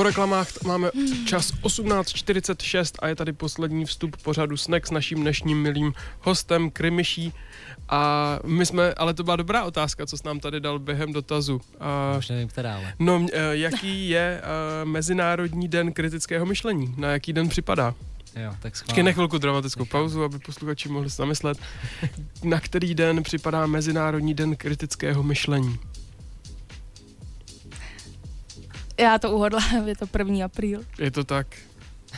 Po reklamách máme čas 18.46 a je tady poslední vstup pořadu Snack s naším dnešním milým hostem Krymiší. A my jsme, ale to byla dobrá otázka, co jsi nám tady dal během dotazu. A, Už nevím, která, ale. no, eh, jaký je eh, Mezinárodní den kritického myšlení? Na jaký den připadá? Jo, tak Počkej, na chvilku dramatickou pauzu, aby posluchači mohli zamyslet. Na který den připadá Mezinárodní den kritického myšlení? Já to uhodla, je to 1. apríl. Je to tak.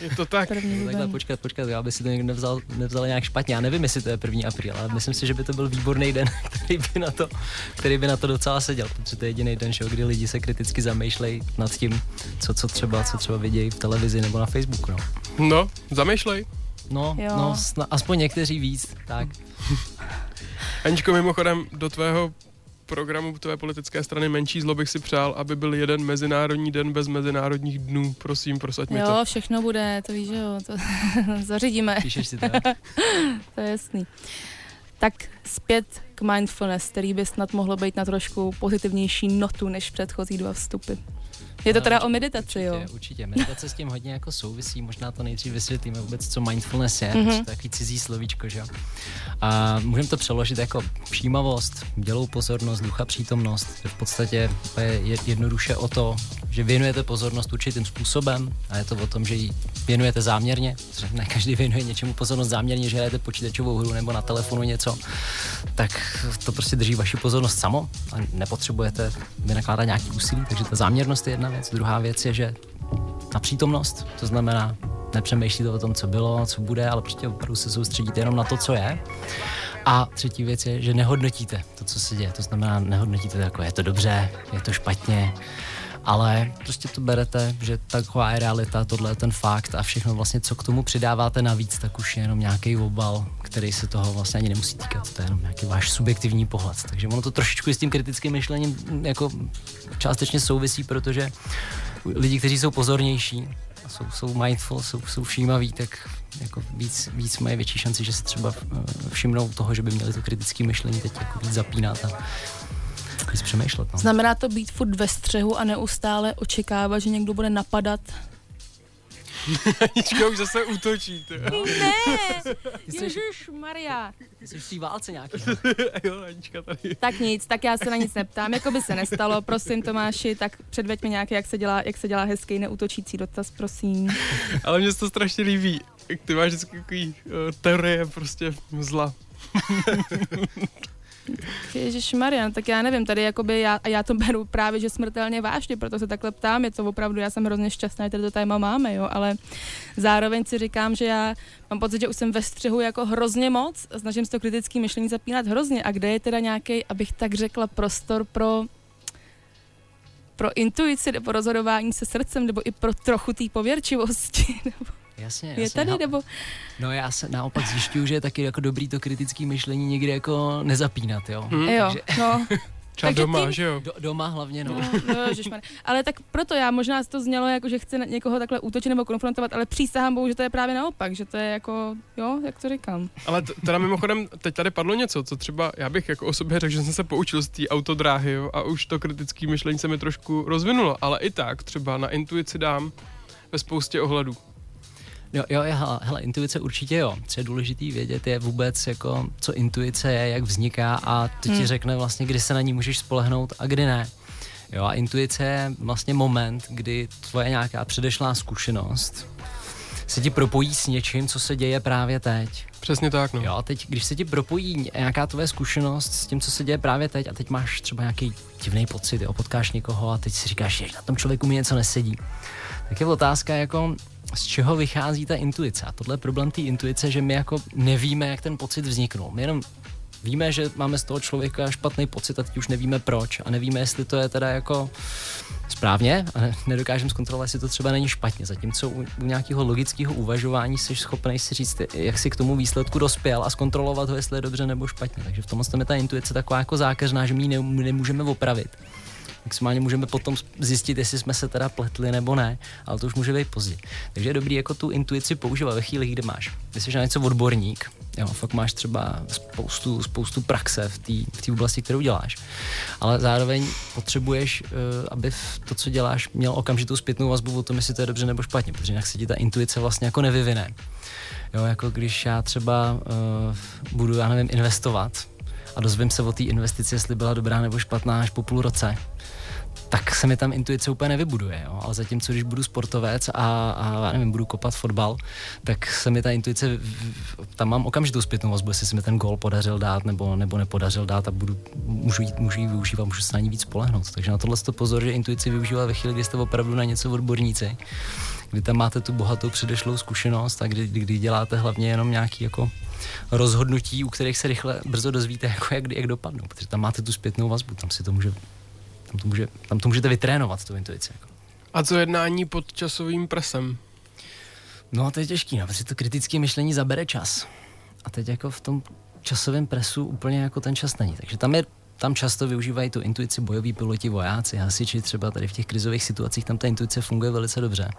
Je to tak. První No, takhle, počkat, počkat, aby si to někdo nevzal, nevzal nějak špatně. Já nevím, jestli to je první apríl, ale myslím si, že by to byl výborný den, který by na to, který by na to docela seděl, protože to je jediný den, že jo, kdy lidi se kriticky zamýšlejí nad tím, co, co třeba, co třeba vidějí v televizi nebo na Facebooku. No, No, zamýšlej. no, Jo. no sna, aspoň někteří víc, tak. Aničko, mimochodem, do tvého programu tvé politické strany Menší zlo bych si přál, aby byl jeden mezinárodní den bez mezinárodních dnů. Prosím, prosaď mi to. Jo, všechno bude, to víš, že jo, to zařídíme, Píšeš si to? to je jasný. Tak zpět k mindfulness, který by snad mohlo být na trošku pozitivnější notu než předchozí dva vstupy. Je to No, teda určitě, o meditaci, jo? Určitě, určitě. Meditace s tím hodně jako souvisí, možná to nejdřív vysvětlíme vůbec, co mindfulness je, Mhm. mm-hmm. to je takový cizí slovíčko, že jo. A můžeme to přeložit jako všímavost, dělou pozornost, ducha přítomnost. V podstatě je jednoduše o to, že věnujete pozornost určitým způsobem a je to o tom, že ji věnujete záměrně, protože ne každý věnuje něčemu pozornost záměrně, že hrajete počítačovou hru nebo na telefonu něco, tak to prostě drží vaši pozornost samo a nepotřebujete vynakládat nějaký úsilí, takže ta záměrnost je jedna věc. Druhá věc je, že ta přítomnost, to znamená, nepřemýšlíte o tom, co bylo, co bude, ale prostě opravdu se soustředíte jenom na to, co je. A třetí věc je, že nehodnotíte to, co se děje. To znamená, nehodnotíte jako, je to dobře, je to špatně, ale prostě to berete, že taková je realita, tohle je ten fakt a všechno vlastně, co k tomu přidáváte navíc, tak už je jenom nějaký obal, který se toho vlastně ani nemusí týkat. To je jenom nějaký váš subjektivní pohled. Takže ono to trošičku s tím kritickým myšlením jako částečně souvisí, protože lidi, kteří jsou pozornější, jsou, jsou mindful, jsou, jsou všímaví, tak jako víc, víc mají větší šanci, že se třeba eh, všimnou toho, že by měli to kritické myšlení teď jako víc zapínat a víc přemýšlet. No. Znamená to být furt ve střehu a neustále očekávat, že někdo bude napadat? Anička už zase útočí. Ty. Ne! Ježíš Maria. jsi v té válce nějaký. jo, Anička tady. Tak nic, tak já se na nic neptám, jako by se nestalo, prosím Tomáši, tak předveď mi nějaký, jak se dělá, jak se dělá hezký neútočící dotaz, prosím. Ale mně se to strašně líbí. Jak ty máš vždycky takový uh, teorie prostě zla. Ježíš Marian, tak já nevím, tady jakoby já, já to beru právě, že smrtelně vážně, proto se takhle ptám, je to opravdu, já jsem hrozně šťastná, že tady to téma máme, jo, ale zároveň si říkám, že já mám pocit, že už jsem ve střehu jako hrozně moc, a snažím se to kritický myšlení zapínat hrozně a kde je teda nějaký, abych tak řekla, prostor pro pro intuici nebo rozhodování se srdcem, nebo i pro trochu té pověrčivosti. Nebo Jasně, je jasně. tady, no. nebo No já se naopak zjišťuju, že je taky jako dobrý to kritické myšlení někdy jako nezapínat, jo. Hm? jo, takže- no. Třeba Takže doma, ty- že jo? Do, doma hlavně, no. No, no. Ale tak proto já možná to znělo jako, že chci na někoho takhle útočit nebo konfrontovat, ale přísahám bohu, že to je právě naopak, že to je jako, jo, jak to říkám. Ale t- teda mimochodem, teď tady padlo něco, co třeba já bych jako o sobě řekl, že jsem se poučil z té autodráhy jo, a už to kritické myšlení se mi trošku rozvinulo, ale i tak třeba na intuici dám ve spoustě ohledů. Jo, jo, hele, hele, intuice určitě jo. Co je důležitý vědět je vůbec, jako, co intuice je, jak vzniká a to ti Hmm. řekne vlastně, kdy se na ní můžeš spolehnout a kdy ne. Jo, a intuice je vlastně moment, kdy tvoje nějaká předešlá zkušenost se ti propojí s něčím, co se děje právě teď. Přesně tak, no. Jo, a teď, když se ti propojí nějaká tvoje zkušenost s tím, co se děje právě teď a teď máš třeba nějaký divný pocit, jo, potkáš někoho a teď si říkáš, že na tom člověku mi něco nesedí. Tak je otázka, jako z čeho vychází ta intuice. A tohle je problém té intuice, že my jako nevíme, jak ten pocit vzniknul. My jenom víme, že máme z toho člověka špatný pocit a teď už nevíme proč. A nevíme, jestli to je teda jako správně a ne- nedokážeme zkontrolovat, jestli to třeba není špatně. Zatímco u, u nějakého logického uvažování jsi schopný si říct, jak si k tomu výsledku dospěl a zkontrolovat ho, jestli je dobře nebo špatně. Takže v tom je ta intuice taková jako zákeřná, že my ji ne, nemůžeme opravit. Maximálně můžeme potom zjistit, jestli jsme se teda pletli nebo ne, ale to už může být pozdě. Takže je dobrý jako tu intuici používat ve chvíli, kdy máš. Když jsi na něco odborník, jo, fakt máš třeba spoustu, spoustu praxe v té v oblasti, kterou děláš, ale zároveň potřebuješ, uh, aby to, co děláš, měl okamžitou zpětnou vazbu o tom, jestli to je dobře nebo špatně, protože jinak se ti ta intuice vlastně jako nevyvine. Jo, jako když já třeba uh, budu, já nevím, investovat a dozvím se o té investici, jestli byla dobrá nebo špatná až po půl roce, tak se mi tam intuice úplně nevybuduje, jo? ale zatímco když budu sportovec a, a nevím, budu kopat fotbal, tak se mi ta intuice, tam mám okamžitou zpětnou vazbu, jestli se mi ten gol podařil dát nebo, nebo nepodařil dát a budu, můžu, jít, můžu ji využívat, můžu se na ní víc spolehnout. Takže na tohle to pozor, že intuici využívat ve chvíli, kdy jste opravdu na něco odborníci, kdy tam máte tu bohatou předešlou zkušenost a kdy, kdy děláte hlavně jenom nějaký jako rozhodnutí, u kterých se rychle brzo dozvíte, jako jak, jak dopadnou, protože tam máte tu zpětnou vazbu, tam si to může, tam to, může, tam to můžete vytrénovat, tu intuici. Jako. A co jednání pod časovým presem? No to je těžký, no, protože to kritické myšlení zabere čas. A teď jako v tom časovém presu úplně jako ten čas není. Takže tam je tam často využívají tu intuici bojoví piloti, vojáci, hasiči, třeba tady v těch krizových situacích, tam ta intuice funguje velice dobře.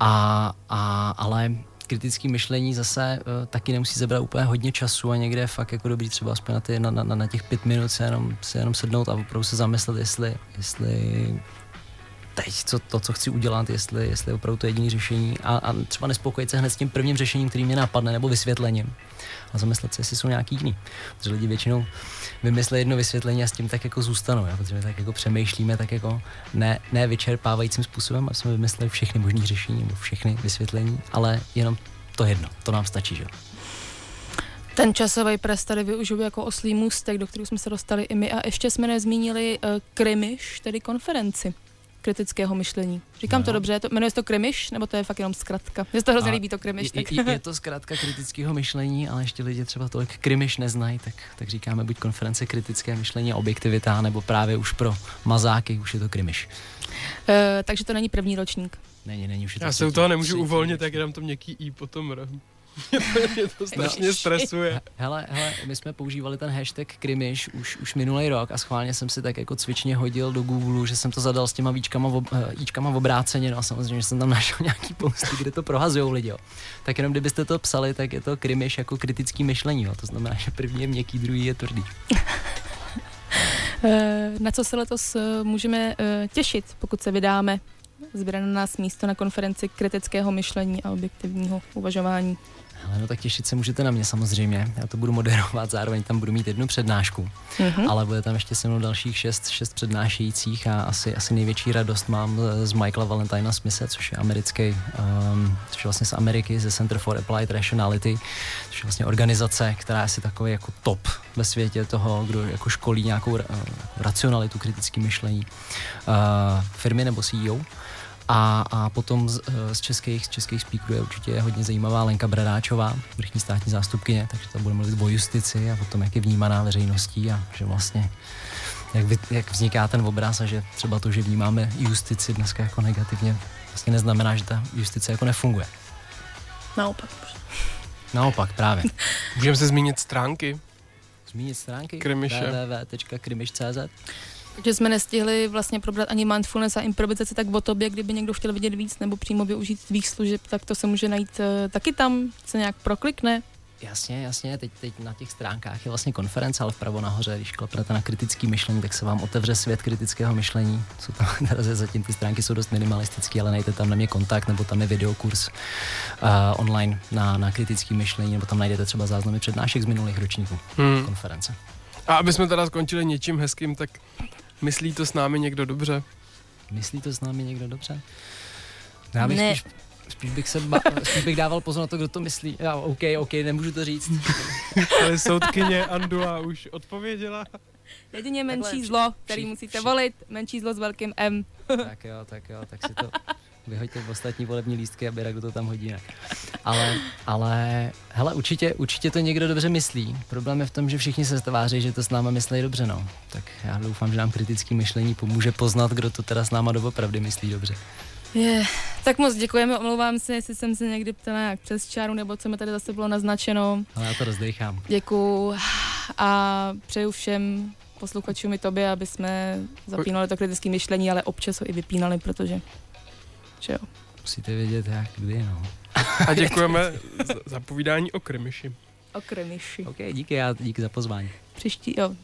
A, a ale kritické myšlení zase uh, taky nemusí zabrat úplně hodně času a někde je fakt jako dobrý třeba aspoň na, ty, na, na, na těch pět minut se jenom, se jenom sednout a opravdu se zamyslet, jestli, jestli teď co, to, co chci udělat, jestli, jestli je opravdu to jediné řešení a, a třeba nespokojit se hned s tím prvním řešením, který mě napadne, nebo vysvětlením a zamyslet se, jestli jsou nějaký jiný. Protože lidi většinou vymyslí jedno vysvětlení a s tím tak jako zůstanou, jo? protože my tak jako přemýšlíme tak jako ne, ne vyčerpávajícím způsobem, a jsme vymysleli všechny možné řešení nebo všechny vysvětlení, ale jenom to jedno, to nám stačí, že? Ten časový pres tady využiju jako oslý můstek, do kterého jsme se dostali i my. A ještě jsme nezmínili uh, Krymiš, tedy konferenci kritického myšlení. Říkám No to dobře, to, jmenuje se to Krymiš, nebo to je fakt jenom zkratka? Mně se to hrozně A líbí, to Krymiš. Je, Tak. je, je to zkrátka kritického myšlení, ale ještě lidi třeba tolik krymiš neznají, tak, tak říkáme buď konference kritické myšlení a objektivita, nebo právě už pro mazáky už je to krymiš. uh, takže to není první ročník. Není, není už je to Já se u toho nemůžu uvolnit, tak je tam to měkký i potom R. Mě to strašně stresuje. Hele, hele, my jsme používali ten hashtag Krymiš už, už minulý rok a schválně jsem si tak jako cvičně hodil do Google, že jsem to zadal s těma víčkama, ob, jíčkama v obráceně, no a samozřejmě, že jsem tam našel nějaký posty, kde to prohazujou lidi. Jo. Tak jenom kdybyste to psali, tak je to Krymiš jako kritický myšlení, jo. to znamená, že první je měkký, druhý je tvrdý. Uh, na co se letos uh, můžeme těšit, pokud se vydáme? Zběre na nás místo na konferenci kritického myšlení a objektivního uvažování. Ale no tak těšit se můžete na mě samozřejmě. Já to budu moderovat, zároveň tam budu mít jednu přednášku. Mhm. ale bude tam ještě se mnou dalších šest, šest přednášejících a asi, asi největší radost mám z Michaela Valentina Smise, což je americký, um, což je vlastně z Ameriky, ze Center for Applied Rationality, což je vlastně organizace, která je asi takový jako top ve světě toho, kdo jako školí nějakou uh, racionalitu, kritické myšlení uh, firmy nebo CEO. A, a potom z, eh, z, českých, z českých speakerů je určitě hodně zajímavá Lenka Bradáčová, vrchní státní zástupkyně, takže tam bude mluvit o justici a o tom, jak je vnímaná veřejností a že vlastně jak, vy, jak vzniká ten obraz a že třeba to, že vnímáme justici dneska jako negativně, vlastně neznamená, že ta justice jako nefunguje. Naopak. Naopak právě. Můžeme se zmínit stránky. Zmínit stránky Krymiše. www.krymiš.cz Že jsme nestihli vlastně probrat ani mindfulness a improvizaci, tak o tobě, kdyby někdo chtěl vidět víc nebo přímo využít tvých služeb, tak to se může najít uh, taky tam, se nějak proklikne. Jasně, jasně, teď, teď na těch stránkách je vlastně konference, ale vpravo nahoře, když klepnete na kritický myšlení, tak se vám otevře svět kritického myšlení. Jsou tam, teda zatím ty stránky jsou dost minimalistické, ale najdete tam na mě kontakt, nebo tam je videokurs uh, online na, na kritické myšlení, nebo tam najdete třeba záznamy přednášek z minulých ročníků Hmm. konference. A aby jsme teda skončili něčím hezkým, tak myslí to s námi někdo dobře? Myslí to s námi někdo dobře? Já bych Ne. spíš, spíš, bych se ba, spíš bych dával pozor na to, kdo to myslí. Já, OK, OK, nemůžu to říct. Ale soudkyně Andula už odpověděla. Jedině Takhle menší vši- zlo, který vši- musíte vši- volit, menší zlo s velkým M. tak jo, tak jo, tak si to vyhoďte v ostatní volební lístky, aby kdo to tam hodí. Ne? Ale, ale, hele, určitě, určitě to někdo dobře myslí. Problém je v tom, že všichni se tváří, že to s náma myslí dobře, no. Tak já doufám, že nám kritický myšlení pomůže poznat, kdo to teda s náma doopravdy myslí dobře. Je, tak moc děkujeme, omlouvám se, jestli jsem se někdy ptala nějak přes čáru, nebo co mi tady zase bylo naznačeno. Ale já to rozdechám. Děkuju a přeju všem posluchačům i tobě, aby jsme zapínali to kritické myšlení, ale občas ho i vypínali, protože že jo. Musíte vědět, jak, kdy, no. A děkujeme za, za povídání o Krymiši. O kremiši. OK, díky, já, díky za pozvání. Příští, jo,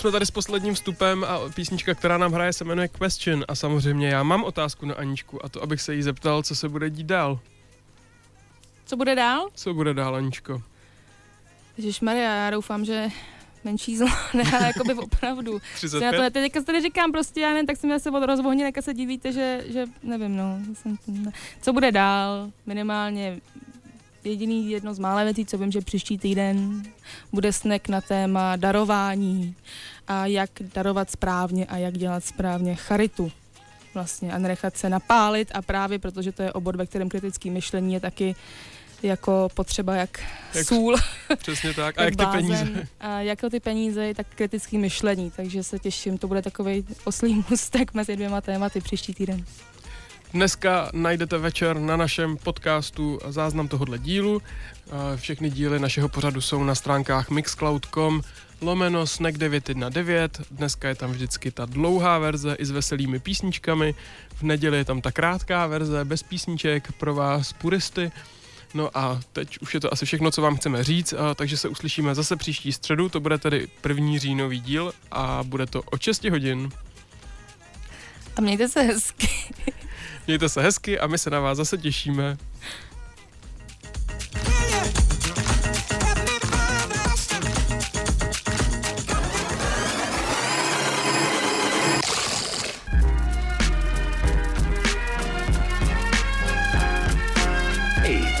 už jsme tady s posledním vstupem a písnička, která nám hraje, se jmenuje Question a samozřejmě já mám otázku na Aničku a to, abych se jí zeptal, co se bude dít dál. Co bude dál? Co bude dál, Aničko? Maria, já doufám, že menší zlo, ne, ale jakoby opravdu. Si na 35? to, teďka tady říkám prostě, já nevím, tak se mi zase od rozvohně, jak se divíte, že, že nevím, no. Jsem, ne. Co bude dál? Minimálně jediný jedno z mála věcí, co vím, že příští týden bude snack na téma darování a jak darovat správně a jak dělat správně charitu vlastně a nenechat se napálit a právě protože to je obor, ve kterém kritické myšlení je taky jako potřeba jak, Jak- jak sůl, Přesně tak. A jak ty bázen. peníze? A jako ty peníze, tak kritické myšlení, takže se těším, to bude takový oslý můstek mezi dvěma tématy příští týden. Dneska najdete večer na našem podcastu záznam tohohle dílu. Eh, Všechny díly našeho pořadu jsou na stránkách mixcloud.com lomeno snack 919. Dneska je tam vždycky ta dlouhá verze i s veselými písničkami. V neděli je tam ta krátká verze bez písniček pro vás puristy. No a teď už je to asi všechno, co vám chceme říct, a takže se uslyšíme zase příští středu, to bude tedy první říjnový díl a bude to o 6 hodin. A mějte se hezky. Mějte se hezky a my se na vás zase těšíme. Hey,